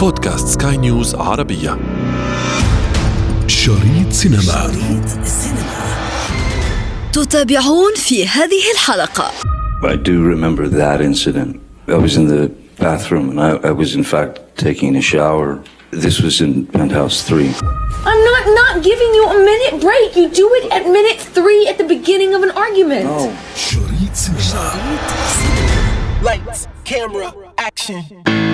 بودكاست سكاي نيوز عربية شريط سينما شريط تتابعون في هذه الحلقة I do remember that incident. I was in the bathroom and I, I was in fact taking a shower. This was in Penthouse 3. I'm not not giving you a minute break. You do it at minute three at the beginning of an argument. شريط سينما Lights, camera, action.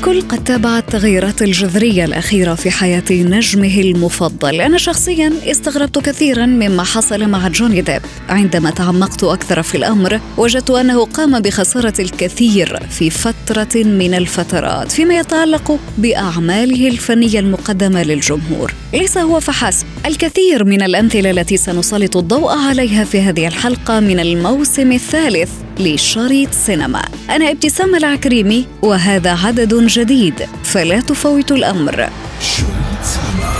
الكل قد تابع التغيرات الجذرية الأخيرة في حياة نجمه المفضل. أنا شخصيا استغربت كثيرا مما حصل مع جوني ديب. عندما تعمقت أكثر في الأمر وجدت أنه قام بخسارة الكثير في فترة من الفترات فيما يتعلق بأعماله الفنية المقدمة للجمهور. ليس هو فحسب. الكثير من الأمثلة التي سنسلط الضوء عليها في هذه الحلقة من الموسم الثالث. لشريط سينما أنا ابتسام العكريمي وهذا عدد جديد فلا تفوتوا الأمر شريط سينما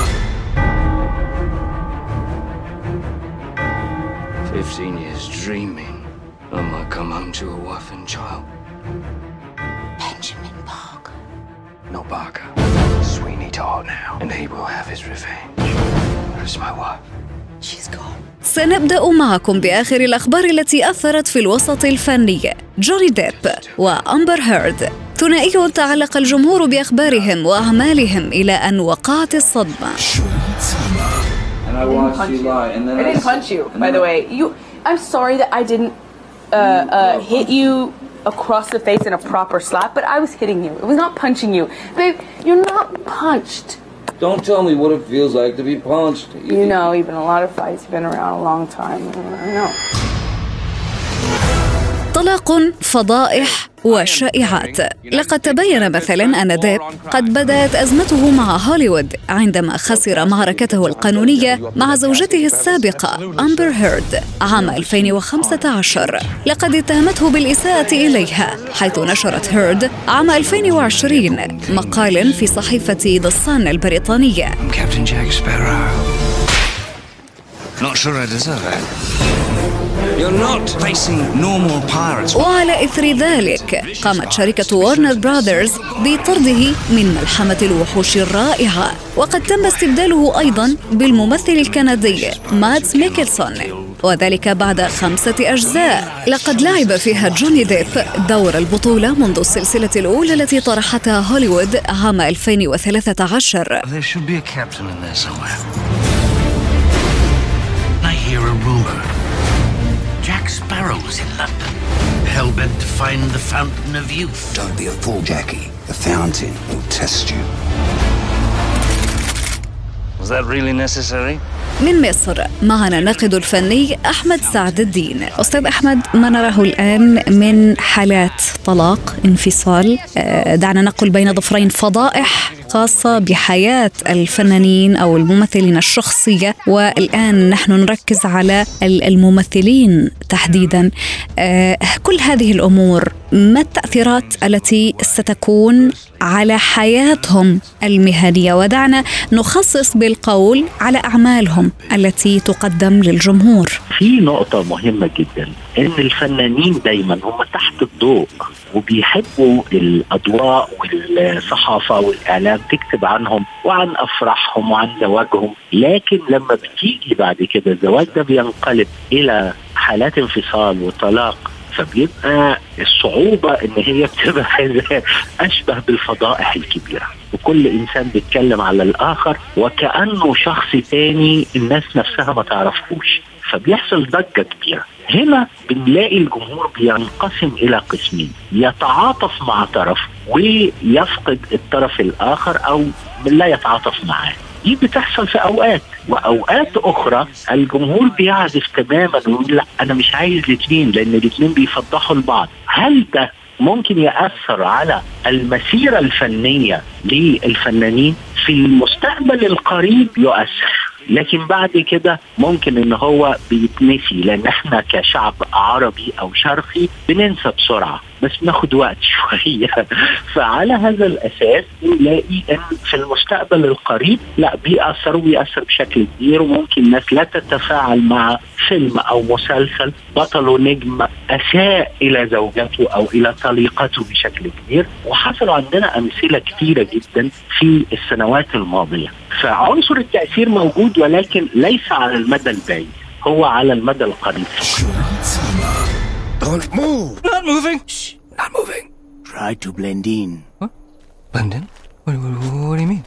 15 years dreaming I might come home to a wife and child. Benjamin Parker. No Barker. Sweeney Todd now. And he will have his revenge. Where's my wife? She's gone. سنبدأ معكم بآخر الأخبار التي أثرت في الوسط الفني. جوني ديب وأمبر هيرد. ثنائي تعلق الجمهور بأخبارهم وأعمالهم إلى أن وقعت الصدمة. Don't tell me what it feels like to be punched. You know, you've been in a lot of fights. You've been around a long time. I know. طلاق فضائح وشائعات. لقد تبين مثلا أن ديب قد بدأت أزمته مع هوليوود عندما خسر معركته القانونية مع زوجته السابقة أمبر هيرد عام 2015 لقد اتهمته بالإساءة إليها حيث نشرت هيرد عام 2020 مقال في صحيفة The Sun البريطانية. وعلى إثر ذلك قامت شركة Warner Brothers بطرده من ملحمة الوحوش الرائعة وقد تم استبداله أيضا بالممثل الكندي مادس ميكلسون وذلك بعد خمسة أجزاء لقد لعب فيها جوني ديب دور البطولة منذ السلسلة الأولى التي طرحتها هوليوود عام 2013 There should be a captain in there somewhere. I hear a rumor. Sparrow's in London. Hell-bent to find the fountain of youth. Don't be a fool, Jackie. The fountain will test you. Was that really necessary? من مصر معنا الناقد الفني أحمد سعد الدين أستاذ أحمد ما نراه الآن من حالات طلاق انفصال آه، دعنا نقل بين ظفرين فضائح خاصة بحياة الفنانين أو الممثلين الشخصية. والآن نحن نركز على ال- الممثلين تحديدا. آه، كل هذه الأمور ما التأثيرات التي ستكون على حياتهم المهنية؟ ودعنا نخصص بالقول على أعمالهم التي تقدم للجمهور. في نقطة مهمة جدا إن الفنانين دايما هم تحت الضوء. وبيحبوا الأضواء والصحافة والإعلام تكتب عنهم وعن أفراحهم وعن زواجهم. لكن لما بتيجي بعد كده الزواج ده بينقلب إلى حالات انفصال وطلاق فبيبقى الصعوبة إن هي بتبقى أشبه بالفضائح الكبيرة. وكل إنسان بيتكلم على الآخر وكأنه شخص تاني الناس نفسها ما تعرفوش فبيحصل ضجة كبيرة. هنا بنلاقي الجمهور بينقسم إلى قسمين. يتعاطف مع طرف ويفقد الطرف الآخر أو لا يتعاطف معاه. دي بتحصل في أوقات. وأوقات أخرى الجمهور بيعزف تماما ويقول لا أنا مش عايز الاثنين لأن الاثنين بيفضحوا البعض. هل ده ممكن يأثر على المسيرة الفنية للفنانين؟ في المستقبل القريب يؤثر. لكن بعد كده ممكن إن هو بيتنسي لأن إحنا كشعب عربي أو شرقي بننسى بسرعة. بس بناخد وقت شوية. فعلى هذا الأساس نلاقي إن في المستقبل القريب لا بيأثر وبيأثر بشكل كبير وممكن الناس لا تتفاعل مع فيلم أو مسلسل بطله نجم أساء إلى زوجته أو إلى طليقته بشكل كبير. وحصلوا عندنا أمثلة كثيره جدا في السنوات الماضية. فعنصر التأثير موجود ولكن ليس على المدى البعيد هو على المدى القريب. Don't move. Not moving. Shh, not moving. Try to blend in. What? Blend in? What, what, what do you mean?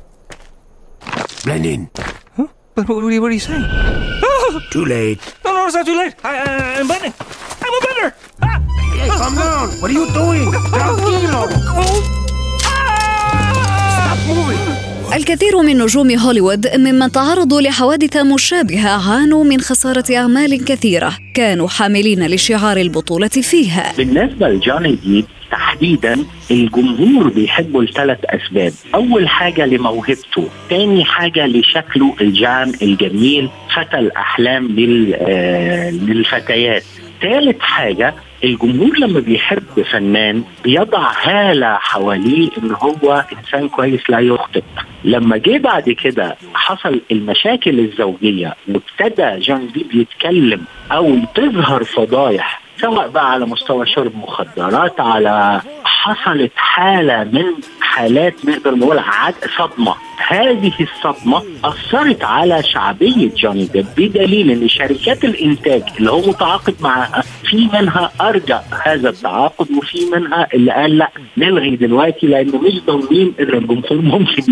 Blend in. But what, what, are you, what are you saying? Too late. No, no, it's not too late. I, I, I'm blending. I'm a blender. Ah! Hey, calm down. What are you doing? Tranquilo. Stop moving. الكثير من نجوم هوليوود ممن تعرضوا لحوادث مشابهة عانوا من خسارة أعمال كثيرة. كانوا حاملين لشعار البطولة فيها. بالنسبة لجوني ديب تحديدا الجمهور بيحبه لثلاث أسباب. أول حاجة لموهبته تاني حاجة لشكله الجام الجميل فتى الأحلام لل- آه، للفتيات. ثالث حاجة الجمهور لما بيحب فنان بيضع هالة حواليه إن هو إنسان كويس لا يخطئ. لما جه بعد كده حصل المشاكل الزوجية وابتدى جوني ديب يتكلم أو تظهر فضايح سواء بقى على مستوى شرب مخدرات على حصلت حالة من حالات نقدر نقول عد صدمة. هذه الصدمة أثرت على شعبية جوني ديب بدليل أن شركات الإنتاج اللي هو متعاقد معها في منها أرجع هذا التعاقد وفي منها اللي قال لا. نلغي دلوقتي لأنه مش ضامنين أن الجمهور ممكن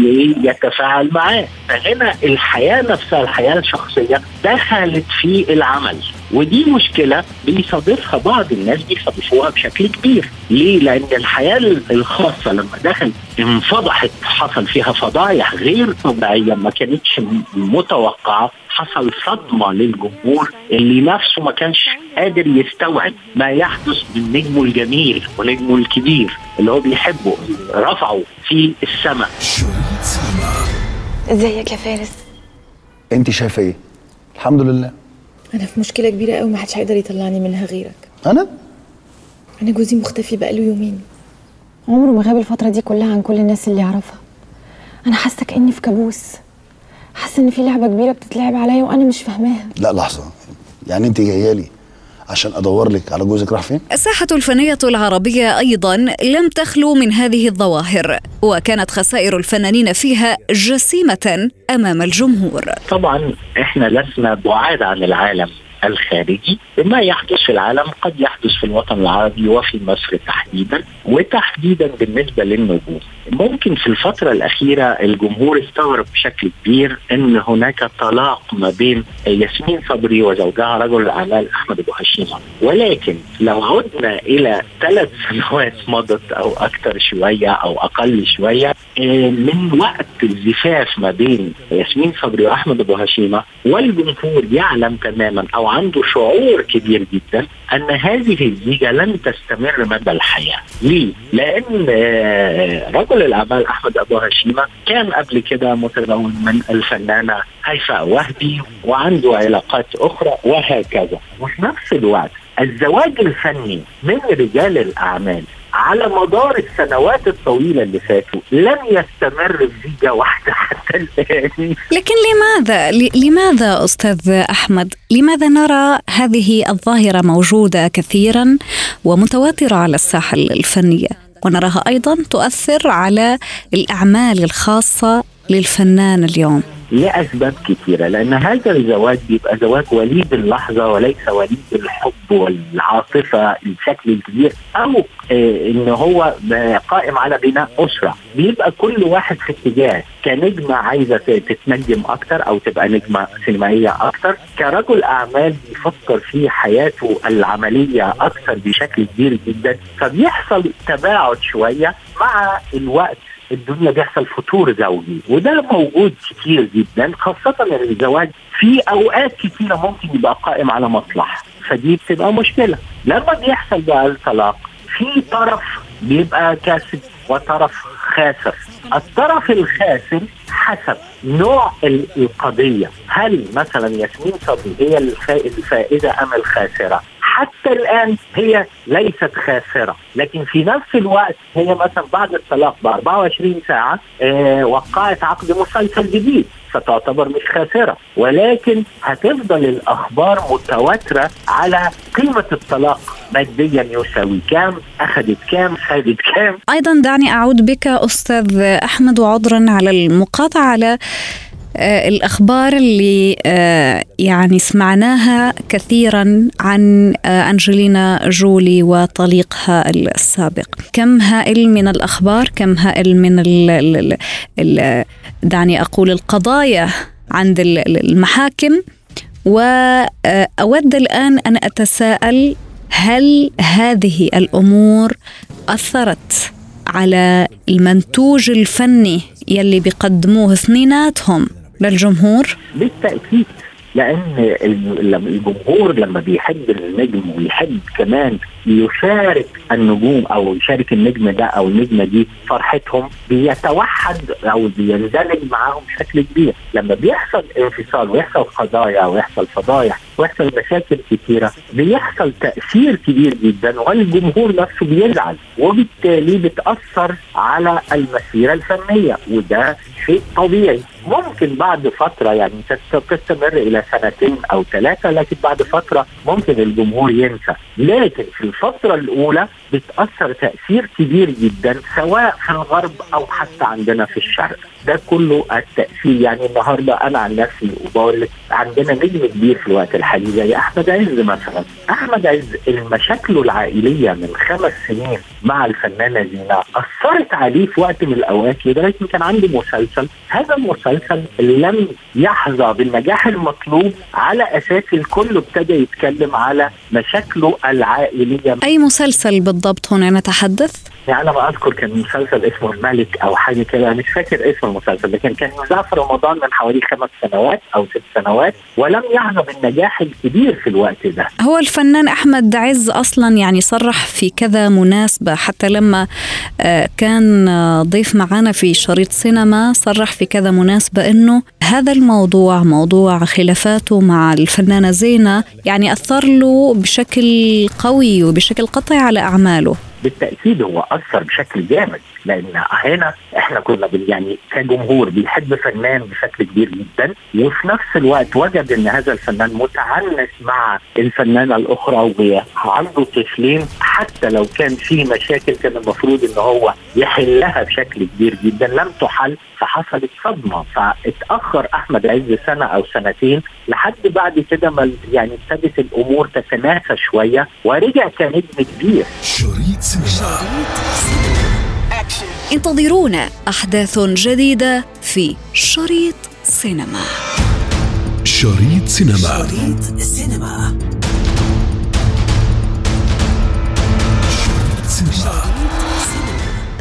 يتفاعل معاه. فهنا الحياة نفسها الحياة الشخصية دخلت في العمل. ودي مشكلة بيصادفها بعض الناس بيصادفوها بشكل كبير. ليه؟ لأن الحياة الخاصة لما دخل انفضحت حصل فيها فضايح غير طبيعية ما كانتش متوقعة. حصل صدمة للجمهور اللي نفسه ما كانش قادر يستوعب ما يحدث من نجمه الجميل ونجمه الكبير اللي هو بيحبه رفعه في السماء. ازيك يا فارس؟ انت شايفة إيه؟ الحمد لله. أنا في مشكلة كبيرة قوي ما حدش هيقدر يطلعني منها غيرك. أنا؟ أنا جوزي مختفي بقاله يومين. عمره ما غاب الفترة دي كلها عن كل الناس اللي يعرفها. أنا حاسة كأني في كابوس. حاسة إن في لعبة كبيرة بتتلعب عليا وأنا مش فاهماها. لا لحظة. يعني أنت جاية لي. عشان أدور لك على جوزك راح فين؟ الساحة الفنية العربية أيضا لم تخلو من هذه الظواهر وكانت خسائر الفنانين فيها جسيمة أمام الجمهور. طبعا إحنا لسنا بعاد عن العالم. الخارجي ما يحدث في العالم قد يحدث في الوطن العربي وفي مصر تحديدا وتحديدا بالنسبة للنجوم. ممكن في الفترة الأخيرة الجمهور استغرب بشكل كبير إن هناك طلاق ما بين ياسمين صبري وزوجها رجل الأعمال أحمد أبو هشيمه ولكن لو عدنا إلى ثلاث سنوات مضت أو أكثر شوية أو أقل شوية آه، من وقت الزفاف ما بين ياسمين صبري وأحمد أبو هشيمه والجمهور يعلم تماما أو عنده شعور كبير جدا أن هذه الزيجة لن تستمر مدى الحياة، ليه؟ لأن آه، رجل الأعمال أحمد أبو هشيمة كان قبل كده متزوج من الفنانة هيفاء وهبي وعنده علاقات أخرى وهكذا، وفي نفس الوقت الزواج الفني من رجال الأعمال على مدار السنوات الطويلة اللي فاتوا لم يستمر في زيجه واحدة حتى الآن. لكن لماذا؟ لماذا أستاذ أحمد؟ لماذا نرى هذه الظاهرة موجودة كثيرا ومتواترة على الساحة الفنية؟ ونراها أيضا تؤثر على الأعمال الخاصة للفنان اليوم. لأسباب كثيرة لأن هذا الزواج بيبقى زواج وليد اللحظة وليس وليد الحب والعاطفة الشكل الكبير أو آه إن هو قائم على بناء أسرة. بيبقى كل واحد في اتجاه كنجمة عايزة ت- تتنجم أكتر أو تبقى نجمة سينمائية أكتر. كرجل أعمال بيفكر في حياته العملية أكثر بشكل كبير جدا فبيحصل تباعد شوية مع الوقت الدنيا بيحصل فتور زوجي وده موجود كتير جدا خاصة الزواج في أوقات كتيرة ممكن يبقى قائم على مصلحة فدي بتبقى مشكلة. لما بيحصل بقى الطلاق في طرف بيبقى كاسب وطرف خاسر. الطرف الخاسر حسب نوع ال- القضية. هل مثلا ياسمين صبري هي الفا- الفائدة أم الخاسرة؟ حتى الآن هي ليست خاسرة. لكن في نفس الوقت هي مثلا بعد الطلاق ب 24 ساعة آه وقعت عقد مسلسل جديد ستعتبر مش خاسرة. ولكن هتفضل الأخبار متواترة على قيمة الطلاق ماديا يساوي كام أخذت كام خدت كام. أيضا دعني أعود بك أستاذ أحمد وعذرا على المقاطعة على الأخبار اللي آه، يعني سمعناها كثيرا عن آه، أنجلينا جولي وطليقها السابق. كم هائل من الأخبار كم هائل من ال ال ال دعني أقول القضايا عند المحاكم. وأود الآن أن أتساءل هل هذه الأمور أثرت على المنتوج الفني يلي بيقدموه اثنيناتهم؟ للجمهور؟ بالتأكيد لأن الجمهور لما بيحب النجم ويحب كمان يشارك النجوم أو يشارك النجم ده أو النجمة دي فرحتهم بيتوحد أو بيندمج معاهم بشكل كبير. لما بيحصل انفصال ويحصل قضايا ويحصل فضايح ويحصل مشاكل كثيره بيحصل تأثير كبير جدا والجمهور نفسه بيزعل وبالتالي بتأثر على المسيرة الفنية وده شيء طبيعي. ممكن بعد فترة يعني تستمر إلى سنتين أو ثلاثة لكن بعد فترة ممكن الجمهور ينسى. لكن في الفترة الأولى بتأثر تأثير كبير جدا سواء في الغرب أو حتى عندنا في الشرق. ده كله التأثير. يعني النهاردة أنا عن نفسي وبقول لك عندنا نجم كبير في الوقت الحالي زي أحمد عز مثلا. أحمد عز مشاكله العائلية من خمس سنين مع الفنانة زينة أثرت عليه في وقت من الأوقات لدرجة كان عنده مسلسل. هذا المسلسل لم يحظى بالنجاح المطلوب على أساس الكل ابتدى يتكلم على مشاكله العائلية أي مسلسل بالضبط هنا نتحدث؟ يعني أنا ما أذكر كان مسلسل اسمه الملك أو حاجة كده مش فاكر اسم المسلسل لكن كان في رمضان من حوالي خمس سنوات أو ست سنوات ولم يحظى بالنجاح الكبير في الوقت ده. هو الفنان أحمد عز أصلا يعني صرح في كذا مناسبة حتى لما آه، كان ضيف معنا في شريط سينما صرح في كذا مناسبة إنه هذا الموضوع موضوع خلافاته مع الفنانة زينة يعني أثر له بشكل قوي وبشكل قطعي على أعماله. بالتأكيد هو أثر بشكل جامد. لأن هنا إحنا كنا يعني كجمهور بيحب فنان بشكل كبير جدا وفي نفس الوقت وجد إن هذا الفنان متعنس مع الفنانة الأخرى وعنده طفلين حتى لو كان في مشاكل كان المفروض إن هو يحلها بشكل كبير جدا لم تحل فحصلت صدمة. فاتأخر أحمد عز سنة أو سنتين لحد بعد كده ما يعني ابتدت الأمور تتناسى شوية ورجع كنجم كبير. شريط سينما. انتظرونا أحداث جديدة في شريط سينما. شريط سينما. شريط سينما.